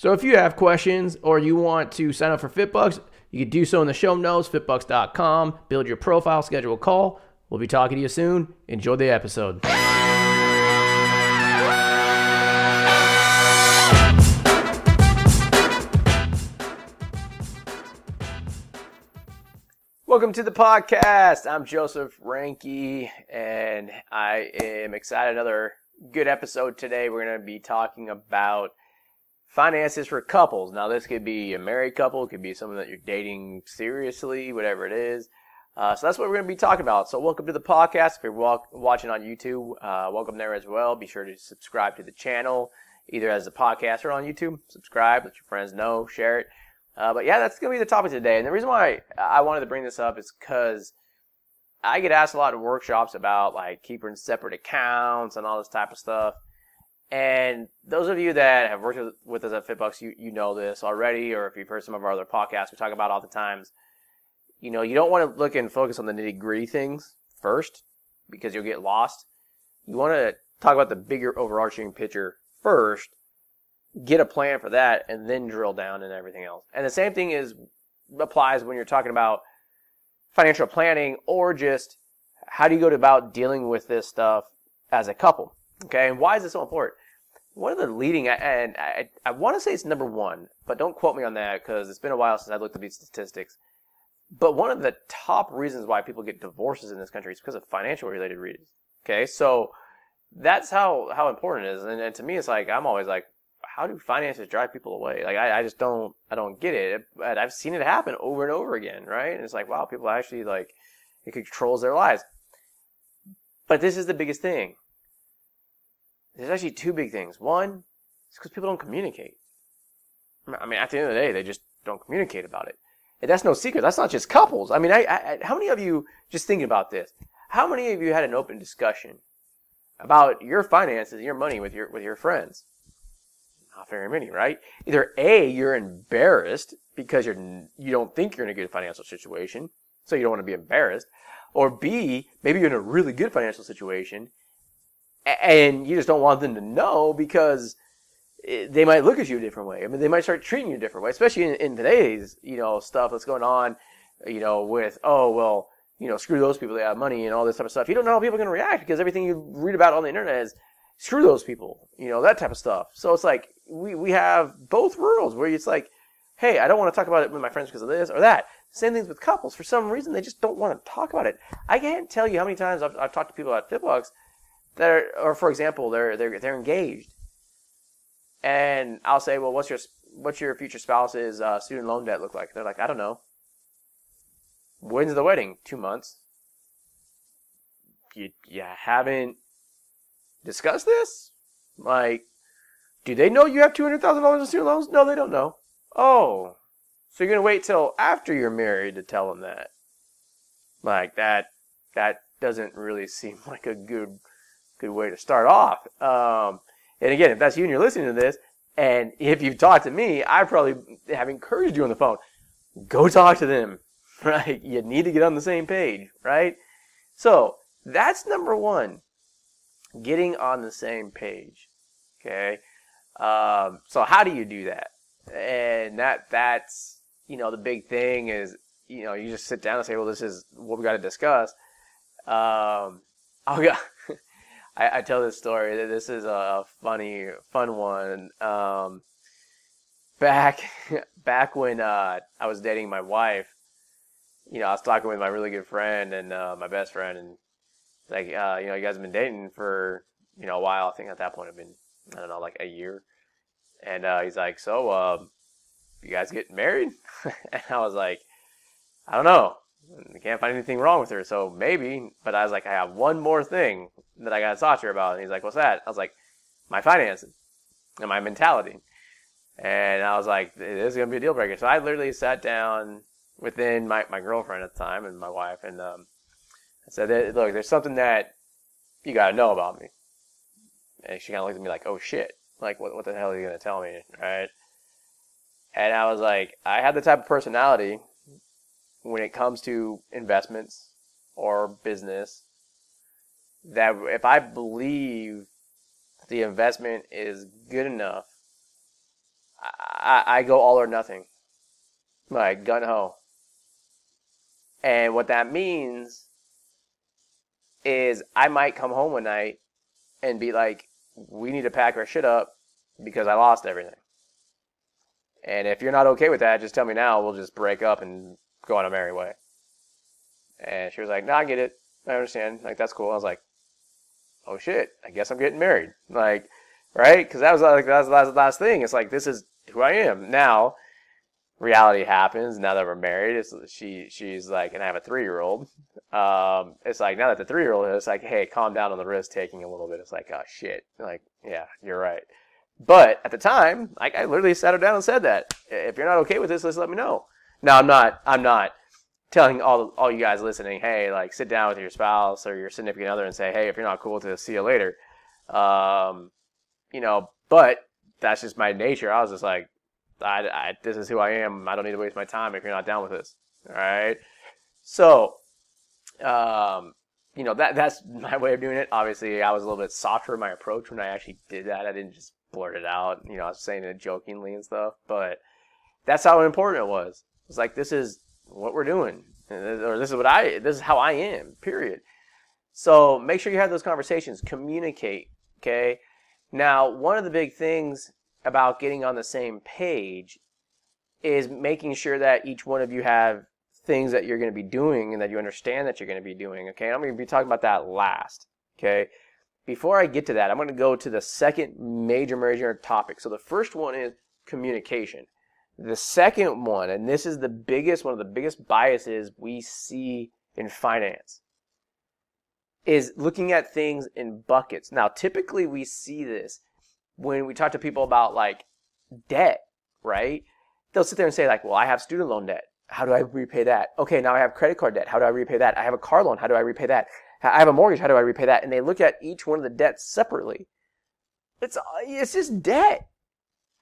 So if you have questions or you want to sign up for FitBUX, you can do so in the show notes, fitbux.com. Build your profile, schedule a call. We'll be talking to you soon. Enjoy the episode. Welcome to the podcast. I'm Joseph Ranky, and I am excited. Another good episode today. We're going to be talking about finances for couples. Now, this could be a married couple, it could be someone that you're dating seriously, whatever it is. Uh, so that's what we're going to be talking about. So welcome to the podcast. If you're walk, watching on YouTube, uh, welcome there as well. Be sure to subscribe to the channel, either as a podcast or on YouTube. Subscribe, let your friends know, share it. Uh, but yeah, that's going to be the topic today. And the reason why I wanted to bring this up is because I get asked a lot of workshops about like keeping separate accounts and all this type of stuff. And those of you that have worked with us at FitBUX, you, you know this already, or if you've heard some of our other podcasts, we talk about all the times. You know, you don't want to look and focus on the nitty gritty things first because you'll get lost. You want to talk about the bigger overarching picture first, get a plan for that, and then drill down and everything else. And the same thing is applies when you're talking about financial planning or just how do you go about dealing with this stuff as a couple. Okay, and why is this so important? One of the leading, and I, I want to say it's number one, but don't quote me on that because it's been a while since I looked at these statistics. But one of the top reasons why people get divorces in this country is because of financial related reasons. Okay, so that's how how important it is. And, and to me, it's like I'm always like, how do finances drive people away? Like I, I just don't I don't get it. But I've seen it happen over and over again, right? And it's like, wow, people actually like it controls their lives. But this is the biggest thing. There's actually two big things. One, it's because people don't communicate. I mean, at the end of the day, they just don't communicate about it. And that's no secret. That's not just couples. I mean, I, I, how many of you, just thinking about this, how many of you had an open discussion about your finances, your money with your, with your friends? Not very many, right? Either A, you're embarrassed because you're, you don't think you're in a good financial situation, so you don't want to be embarrassed. Or B, maybe you're in a really good financial situation and you just don't want them to know because eh, they might look at you a different way. I mean, they might start treating you a different way, especially in, in today's, you know, stuff that's going on, you know, with, oh, well, you know, screw those people, they have money and all this type of stuff. You don't know how people are going to react because everything you read about on the internet is screw those people, you know, that type of stuff. So it's like, we, we have both worlds where it's like, hey, I don't want to talk about it with my friends because of this or that. Same things with couples. For some reason, they just don't want to talk about it. I can't tell you how many times I've, I've talked to people at FitBUX that are, or for example, they're they're they're engaged, and I'll say, well, what's your what's your future spouse's uh, student loan debt look like? They're like, I don't know. When's the wedding? Two months. You you haven't discussed this? Like, do they know you have two hundred thousand dollars in student loans? No, they don't know. Oh, so you're gonna wait till after you're married to tell them that? Like that that doesn't really seem like a good good way to start off. Um, and again, if that's you and you're listening to this, and if you've talked to me, I probably have encouraged you on the phone. Go talk to them, right? You need to get on the same page, right? So that's number one, getting on the same page. Okay. Um, so how do you do that? And that that's you know the big thing is you know you just sit down and say, well, this is what we got to discuss. Um, I'll go. I, I tell this story. This is a funny, fun one. Um, back, back when uh, I was dating my wife, you know, I was talking with my really good friend and uh, my best friend, and like, uh, you know, you guys have been dating for you know a while. I think at that point, had been I don't know, like a year. And uh, he's like, "So, uh, you guys getting married?" and I was like, "I don't know. I can't find anything wrong with her, so maybe." But I was like, "I have one more thing that I got to talk to her about. And he's like, what's that? I was like, my finances and my mentality. And I was like, this is going to be a deal breaker. So I literally sat down within my, my girlfriend at the time and my wife and um, I said, look, there's something that you got to know about me. And she kind of looked at me like, oh shit. Like, what, what the hell are you going to tell me? Right. And I was like, I have the type of personality when it comes to investments or business that if I believe the investment is good enough, I, I go all or nothing. Like gun ho. And what that means is I might come home one night and be like, we need to pack our shit up because I lost everything. And if you're not okay with that, just tell me now. We'll just break up and go on a merry way. And she was like, no, I get it. I understand. Like, that's cool. I was like, oh shit, I guess I'm getting married. Like, right? Because that was like that was the last, thing. It's like this is who I am now. Reality happens now that we're married. It's she she's like, and I have a three year old. Um, it's like now that the three year old is like, hey, calm down on the risk taking a little bit. It's like, oh shit, like yeah, you're right. But at the time, like I literally sat her down and said that if you're not okay with this, just let me know. Now I'm not. I'm not telling all all you guys listening, hey, like sit down with your spouse or your significant other and say, hey, if you're not cool this, see you later. Um, you know, but that's just my nature. I was just like, I, I, this is who I am. I don't need to waste my time if you're not down with this. All right. So, um, you know that that's my way of doing it. Obviously, I was a little bit softer in my approach when I actually did that. I didn't just blurt it out. You know, I was saying it jokingly and stuff, but that's how important it was. It's like this is what we're doing, or this is what I, this is how I am. Period. So make sure you have those conversations. Communicate. Okay. Now, one of the big things about getting on the same page is making sure that each one of you have things that you're going to be doing and that you understand that you're going to be doing. Okay. I'm going to be talking about that last. Okay. Before I get to that, I'm going to go to the second major major topic. So the first one is communication. The second one, and this is the biggest, one of the biggest biases we see in finance, is looking at things in buckets. Now, typically we see this when we talk to people about like debt, right? They'll sit there and say like, well, I have student loan debt. How do I repay that? Okay, now I have credit card debt. How do I repay that? I have a car loan. How do I repay that? I have a mortgage. How do I repay that? And they look at each one of the debts separately. It's, it's just debt.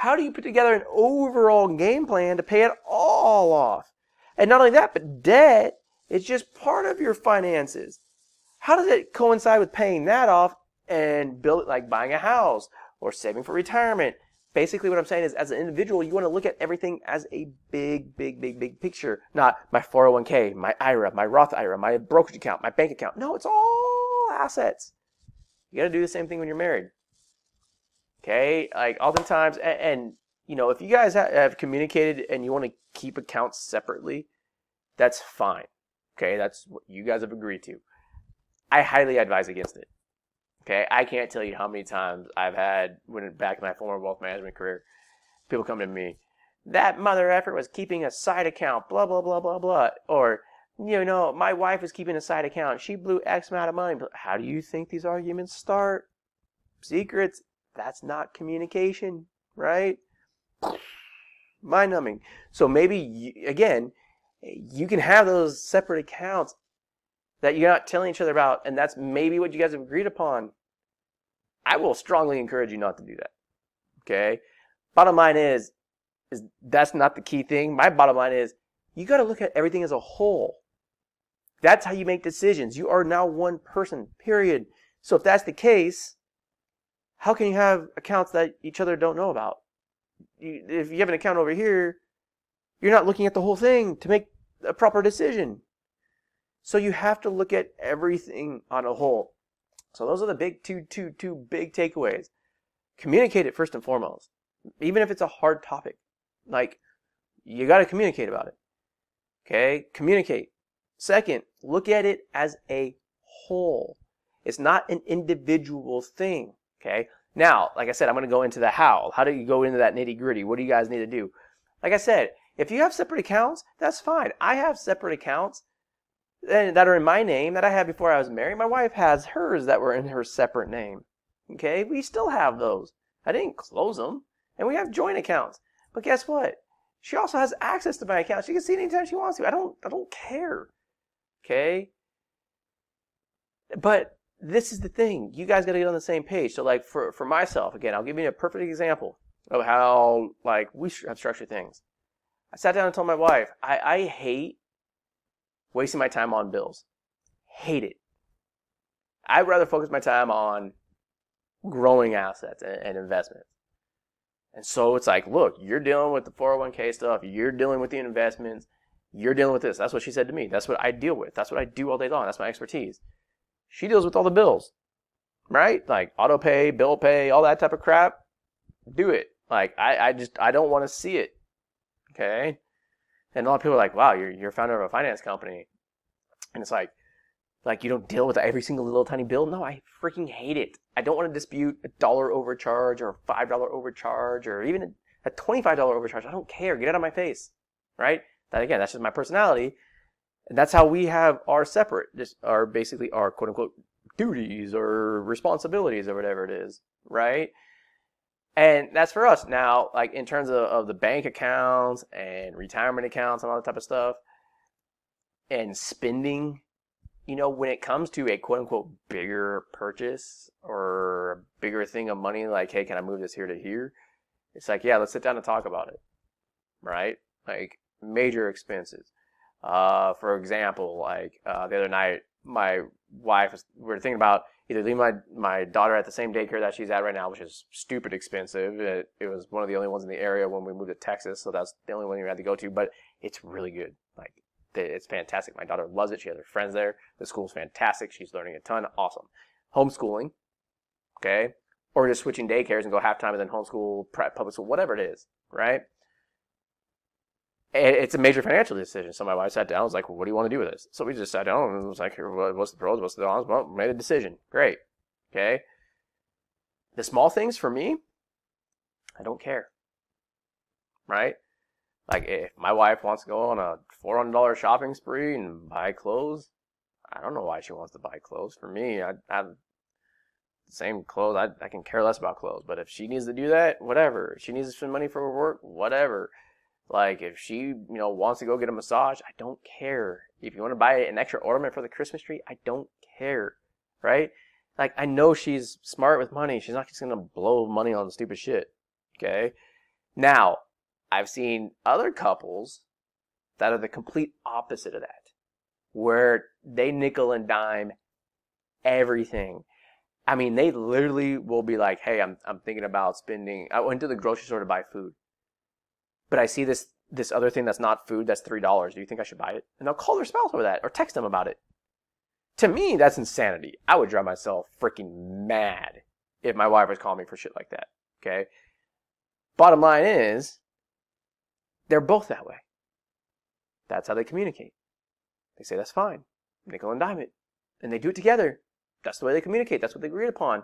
How do you put together an overall game plan to pay it all off? And not only that, but debt is just part of your finances. How does it coincide with paying that off and build like buying a house or saving for retirement? Basically, what I'm saying is, as an individual, you want to look at everything as a big, big, big, big picture. Not my 401k, my IRA, my Roth IRA, my brokerage account, my bank account. No, it's all assets. You got to do the same thing when you're married. Okay, like oftentimes, and, and you know, if you guys ha- have communicated and you want to keep accounts separately, that's fine. Okay, that's what you guys have agreed to. I highly advise against it. Okay, I can't tell you how many times I've had when back in my former wealth management career, people come to me, that mother effort was keeping a side account, blah blah blah blah blah, or you know, my wife was keeping a side account, she blew X amount of money. How do you think these arguments start? Secrets that's not communication, right? Mind numbing. So maybe, again, you can have those separate accounts that you're not telling each other about, and that's maybe what you guys have agreed upon. I will strongly encourage you not to do that. Okay? Bottom line is, is that's not the key thing. My bottom line is you got to look at everything as a whole. That's how you make decisions. You are now one person, period. So if that's the case, how can you have accounts that each other don't know about? You, if you have an account over here, you're not looking at the whole thing to make a proper decision. So you have to look at everything on a whole. So those are the big two, two, two big takeaways. Communicate it first and foremost, even if it's a hard topic. Like you got to communicate about it. Okay, communicate. Second, look at it as a whole. It's not an individual thing. Okay. Now, like I said, I'm going to go into the how. How do you go into that nitty gritty? What do you guys need to do? Like I said, if you have separate accounts, that's fine. I have separate accounts that are in my name that I had before I was married. My wife has hers that were in her separate name. Okay. We still have those. I didn't close them. And we have joint accounts. But guess what? She also has access to my account. She can see it anytime she wants to. I don't I don't care. Okay? But this is the thing. You guys got to get on the same page. So like for for myself, again, I'll give you a perfect example of how like we have structured things. I sat down and told my wife, I, I hate wasting my time on bills. Hate it. I'd rather focus my time on growing assets and, and investments. And so it's like, look, you're dealing with the 401k stuff, you're dealing with the investments, you're dealing with this. That's what she said to me. That's what I deal with. That's what I do all day long. That's my expertise. She deals with all the bills, right? Like auto pay, bill pay, all that type of crap. Do it. Like I, I just I don't want to see it. Okay. And a lot of people are like, wow, you're you're founder of a finance company. And it's like, like you don't deal with every single little tiny bill. No, I freaking hate it. I don't want to dispute a dollar overcharge or a five dollar overcharge or even a, a twenty-five dollar overcharge. I don't care. Get out of my face. Right? That again, that's just my personality. And that's how we have our separate, just our basically our quote unquote duties or responsibilities or whatever it is. Right? And that's for us. Now, like in terms of, of the bank accounts and retirement accounts and all that type of stuff and spending, you know, when it comes to a quote unquote bigger purchase or a bigger thing of money, like, hey, can I move this here to here? It's like, yeah, let's sit down and talk about it. Right? Like major expenses. Uh, for example, like uh, the other night, my wife was, we were thinking about either leave my my daughter at the same daycare that she's at right now, which is stupid expensive. It, it was one of the only ones in the area when we moved to Texas, so that's the only one we had to go to. But it's really good. Like it's fantastic. My daughter loves it. She has her friends there. The school's fantastic. She's learning a ton. Awesome. Homeschooling, okay, or just switching daycares and go half time and then homeschool, public school, whatever it is, right? It's a major financial decision. So my wife sat down. Was like, well, "What do you want to do with this?" So we just sat down and was like, "What's the pros? What's the cons?" Well, made a decision. Great. Okay. The small things for me, I don't care. Right? Like if my wife wants to go on a four hundred dollar shopping spree and buy clothes, I don't know why she wants to buy clothes. For me, I, have the same clothes. I, I can care less about clothes. But if she needs to do that, whatever. If she needs to spend money for her work, whatever like if she, you know, wants to go get a massage, I don't care. If you want to buy an extra ornament for the Christmas tree, I don't care. Right? Like I know she's smart with money. She's not just gonna blow money on stupid shit. Okay? Now, I've seen other couples that are the complete opposite of that. Where they nickel and dime everything. I mean, they literally will be like, "Hey, I'm I'm thinking about spending. I went to the grocery store to buy food but I see this this other thing that's not food that's three dollars. Do you think I should buy it? And they'll call their spouse over that or text them about it. To me, that's insanity. I would drive myself freaking mad if my wife was calling me for shit like that. Okay. Bottom line is, they're both that way. That's how they communicate. They say that's fine. Nickel and dime it. And they do it together. That's the way they communicate. That's what they agreed upon.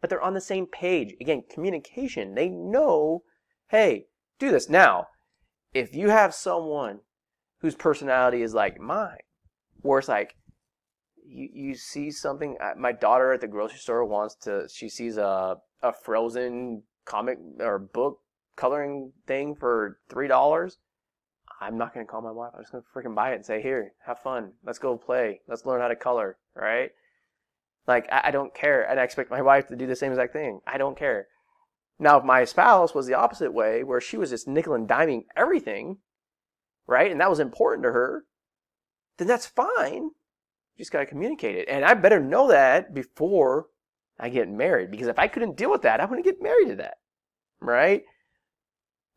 But they're on the same page. Again, communication. They know, hey, do this. Now, if you have someone whose personality is like mine, where it's like, you, you see something, my daughter at the grocery store wants to, she sees a, a frozen comic or book coloring thing for $3. I'm not going to call my wife. I'm just going to freaking buy it and say, here, have fun. Let's go play. Let's learn how to color, right? Like, I, I don't care. And I expect my wife to do the same exact thing. I don't care. Now, if my spouse was the opposite way, where she was just nickel and diming everything, right, and that was important to her, then that's fine. You just got to communicate it. And I better know that before I get married, because if I couldn't deal with that, I wouldn't get married to that, right?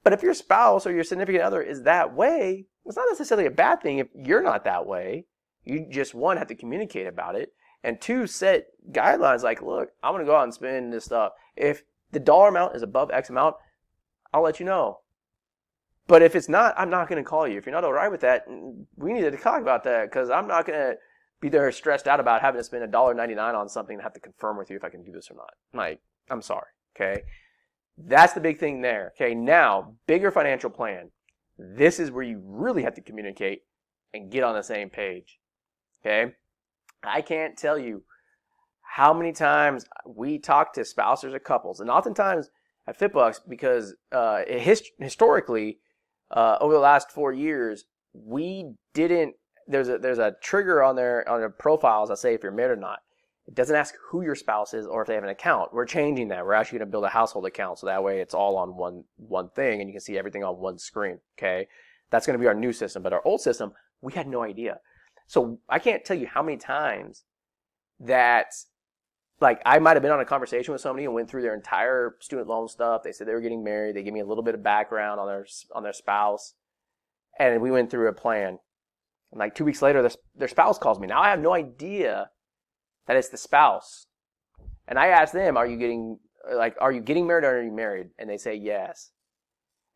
But if your spouse or your significant other is that way, it's not necessarily a bad thing if you're not that way. You just, one, have to communicate about it, and two, set guidelines like, look, I'm going to go out and spend this stuff. If the dollar amount is above X amount, I'll let you know. But if it's not, I'm not going to call you. If you're not all right with that, we need to talk about that because I'm not going to be there stressed out about having to spend $1.99 on something and have to confirm with you if I can do this or not. Like, I'm sorry. Okay. That's the big thing there. Okay. Now, bigger financial plan. This is where you really have to communicate and get on the same page. Okay. I can't tell you how many times we talk to spouses or couples, and oftentimes at FitBUX because uh, hist- historically, uh, over the last four years, we didn't. There's a there's a trigger on their on their profiles that say if you're married or not. It doesn't ask who your spouse is or if they have an account. We're changing that. We're actually going to build a household account so that way it's all on one one thing and you can see everything on one screen. Okay, that's going to be our new system. But our old system, we had no idea. So I can't tell you how many times that like I might have been on a conversation with somebody and went through their entire student loan stuff. They said they were getting married. They gave me a little bit of background on their on their spouse, and we went through a plan. And like two weeks later, their, their spouse calls me. Now I have no idea that it's the spouse, and I ask them, "Are you getting like Are you getting married or are you married?" And they say yes.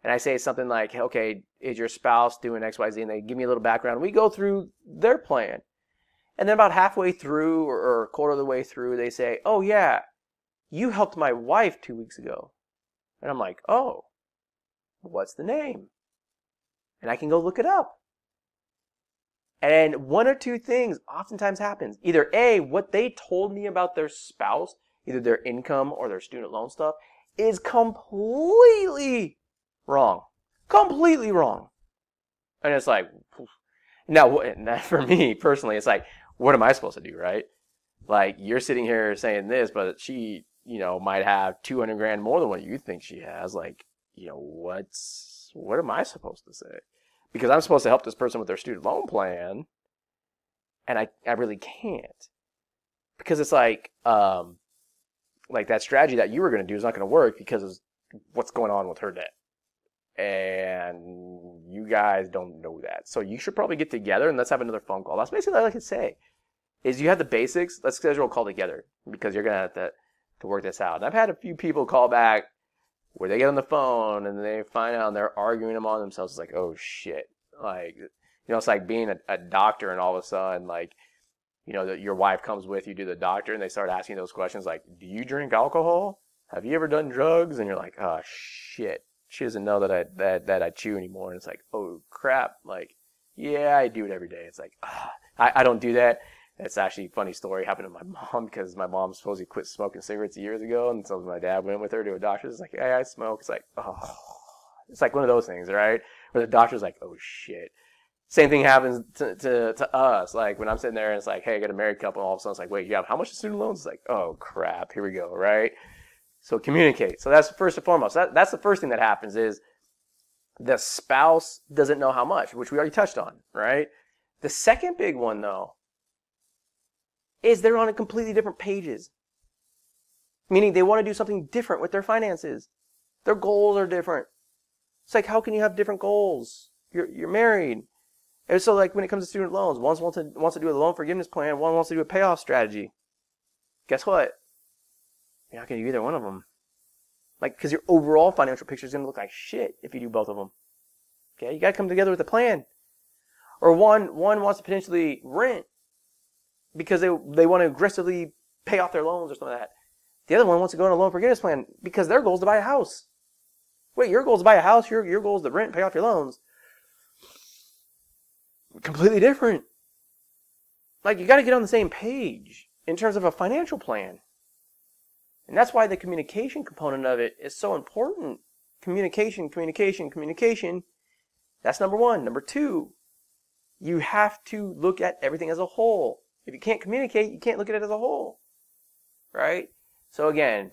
And I say something like, "Okay, is your spouse doing X, Y, Z?" And they give me a little background. We go through their plan. And then about halfway through or, a quarter of the way through, they say, Oh, yeah, you helped my wife two weeks ago. And I'm like, Oh, what's the name? And I can go look it up. And one or two things oftentimes happens. Either A, what they told me about their spouse, either their income or their student loan stuff, is completely wrong. Completely wrong. And it's like, now, for me personally, it's like, what am I supposed to do, right? Like you're sitting here saying this, but she, you know, might have 200 grand more than what you think she has. Like, you know, what's, what am I supposed to say? Because I'm supposed to help this person with their student loan plan. And I, I really can't. Because it's like, um, like that strategy that you were going to do is not going to work because of what's going on with her debt. And you guys don't know that. So you should probably get together and let's have another phone call. That's basically all I can say is you have the basics. Let's schedule a call together because you're gonna have to to work this out. And I've had a few people call back where they get on the phone and they find out and they're arguing among themselves. It's like, oh shit, like you know, it's like being a, a doctor and all of a sudden like you know your wife comes with you to the doctor and they start asking those questions like, do you drink alcohol? Have you ever done drugs? And you're like, oh shit, she doesn't know that I that that I chew anymore. And it's like, oh crap, like yeah, I do it every day. It's like, ah, I, I don't do that. It's actually a funny story. happened to my mom because my mom supposedly quit smoking cigarettes years ago, and so my dad went with her to a doctor. It's like, hey, I smoke. It's like, oh, it's like one of those things, right? Where the doctor's like, oh shit. Same thing happens to, to, to us. Like when I'm sitting there and it's like, hey, I got a married couple, and all of a sudden it's like, wait, you have how much student loans? It's like, oh crap, here we go, right? So communicate. So that's first and foremost. That, that's the first thing that happens is the spouse doesn't know how much, which we already touched on, right? The second big one though is they're on a completely different pages. Meaning they want to do something different with their finances. Their goals are different. It's like, how can you have different goals? You're, you're married. And so like when it comes to student loans, one wants to, wants to do a loan forgiveness plan, one wants to do a payoff strategy. Guess what? You're not going to do either one of them. Like, because your overall financial picture is going to look like shit if you do both of them. Okay, you got to come together with a plan. Or one one wants to potentially rent because they they want to aggressively pay off their loans or something like that. The other one wants to go on a loan forgiveness plan because their goal is to buy a house. Wait, your goal is to buy a house. Your your goal is to rent, pay off your loans. Completely different. Like you got to get on the same page in terms of a financial plan. And that's why the communication component of it is so important. Communication, communication, communication. That's number one. Number two, you have to look at everything as a whole. If you can't communicate, you can't look at it as a whole. Right? So again,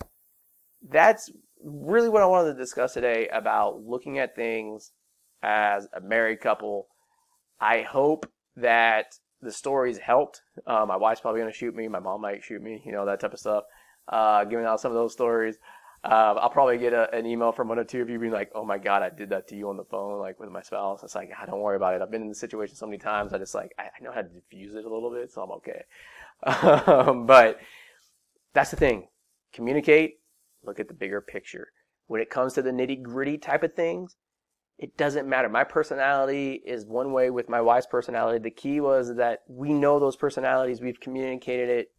that's really what I wanted to discuss today about looking at things as a married couple. I hope that the stories helped. Uh, my wife's probably going to shoot me. My mom might shoot me, you know, that type of stuff. Uh, giving out some of those stories. Uh, I'll probably get a, an email from one or two of you being like, "Oh my God, I did that to you on the phone, like with my spouse." It's like, ah, don't worry about it. I've been in the situation so many times. I just like I, I know how to diffuse it a little bit, so I'm okay. Um, but that's the thing. Communicate. Look at the bigger picture. When it comes to the nitty gritty type of things, it doesn't matter. My personality is one way with my wife's personality. The key was that we know those personalities. We've communicated it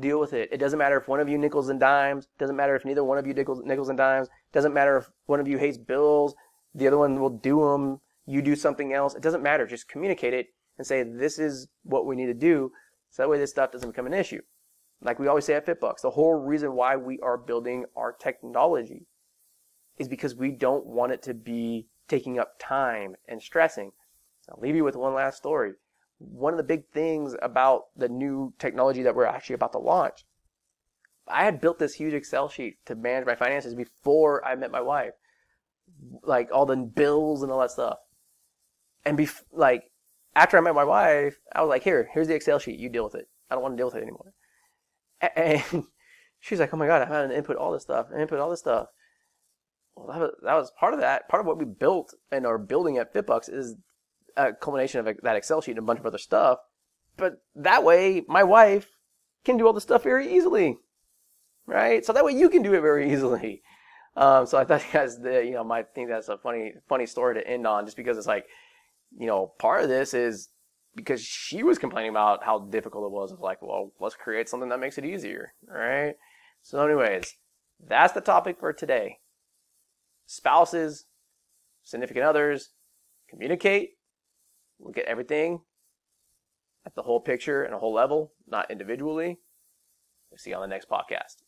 deal with it. It doesn't matter if one of you nickels and dimes. Doesn't matter if neither one of you nickels, nickels and dimes. Doesn't matter if one of you hates bills. The other one will do them. You do something else. It doesn't matter. Just communicate it and say, this is what we need to do. So that way this stuff doesn't become an issue. Like we always say at FitBUX, the whole reason why we are building our technology is because we don't want it to be taking up time and stressing. I'll leave you with one last story. One of the big things about the new technology that we're actually about to launch, I had built this huge Excel sheet to manage my finances before I met my wife. Like all the bills and all that stuff. And bef- like after I met my wife, I was like, here, here's the Excel sheet. You deal with it. I don't want to deal with it anymore. And she's like, oh my God, I've had to input all this stuff and input all this stuff. Well, that was, that was part of that. Part of what we built and are building at FitBUX is a culmination of that Excel sheet and a bunch of other stuff. But that way, my wife can do all the stuff very easily, right? So that way you can do it very easily. Um, so I thought you guys, you know, might think that's a funny, funny story to end on, just because it's like, you know, part of this is because she was complaining about how difficult it was. Of like, well, let's create something that makes it easier, right? So, anyways, that's the topic for today. Spouses, significant others, communicate, look at everything at the whole picture and a whole level, not individually. We'll see you on the next podcast.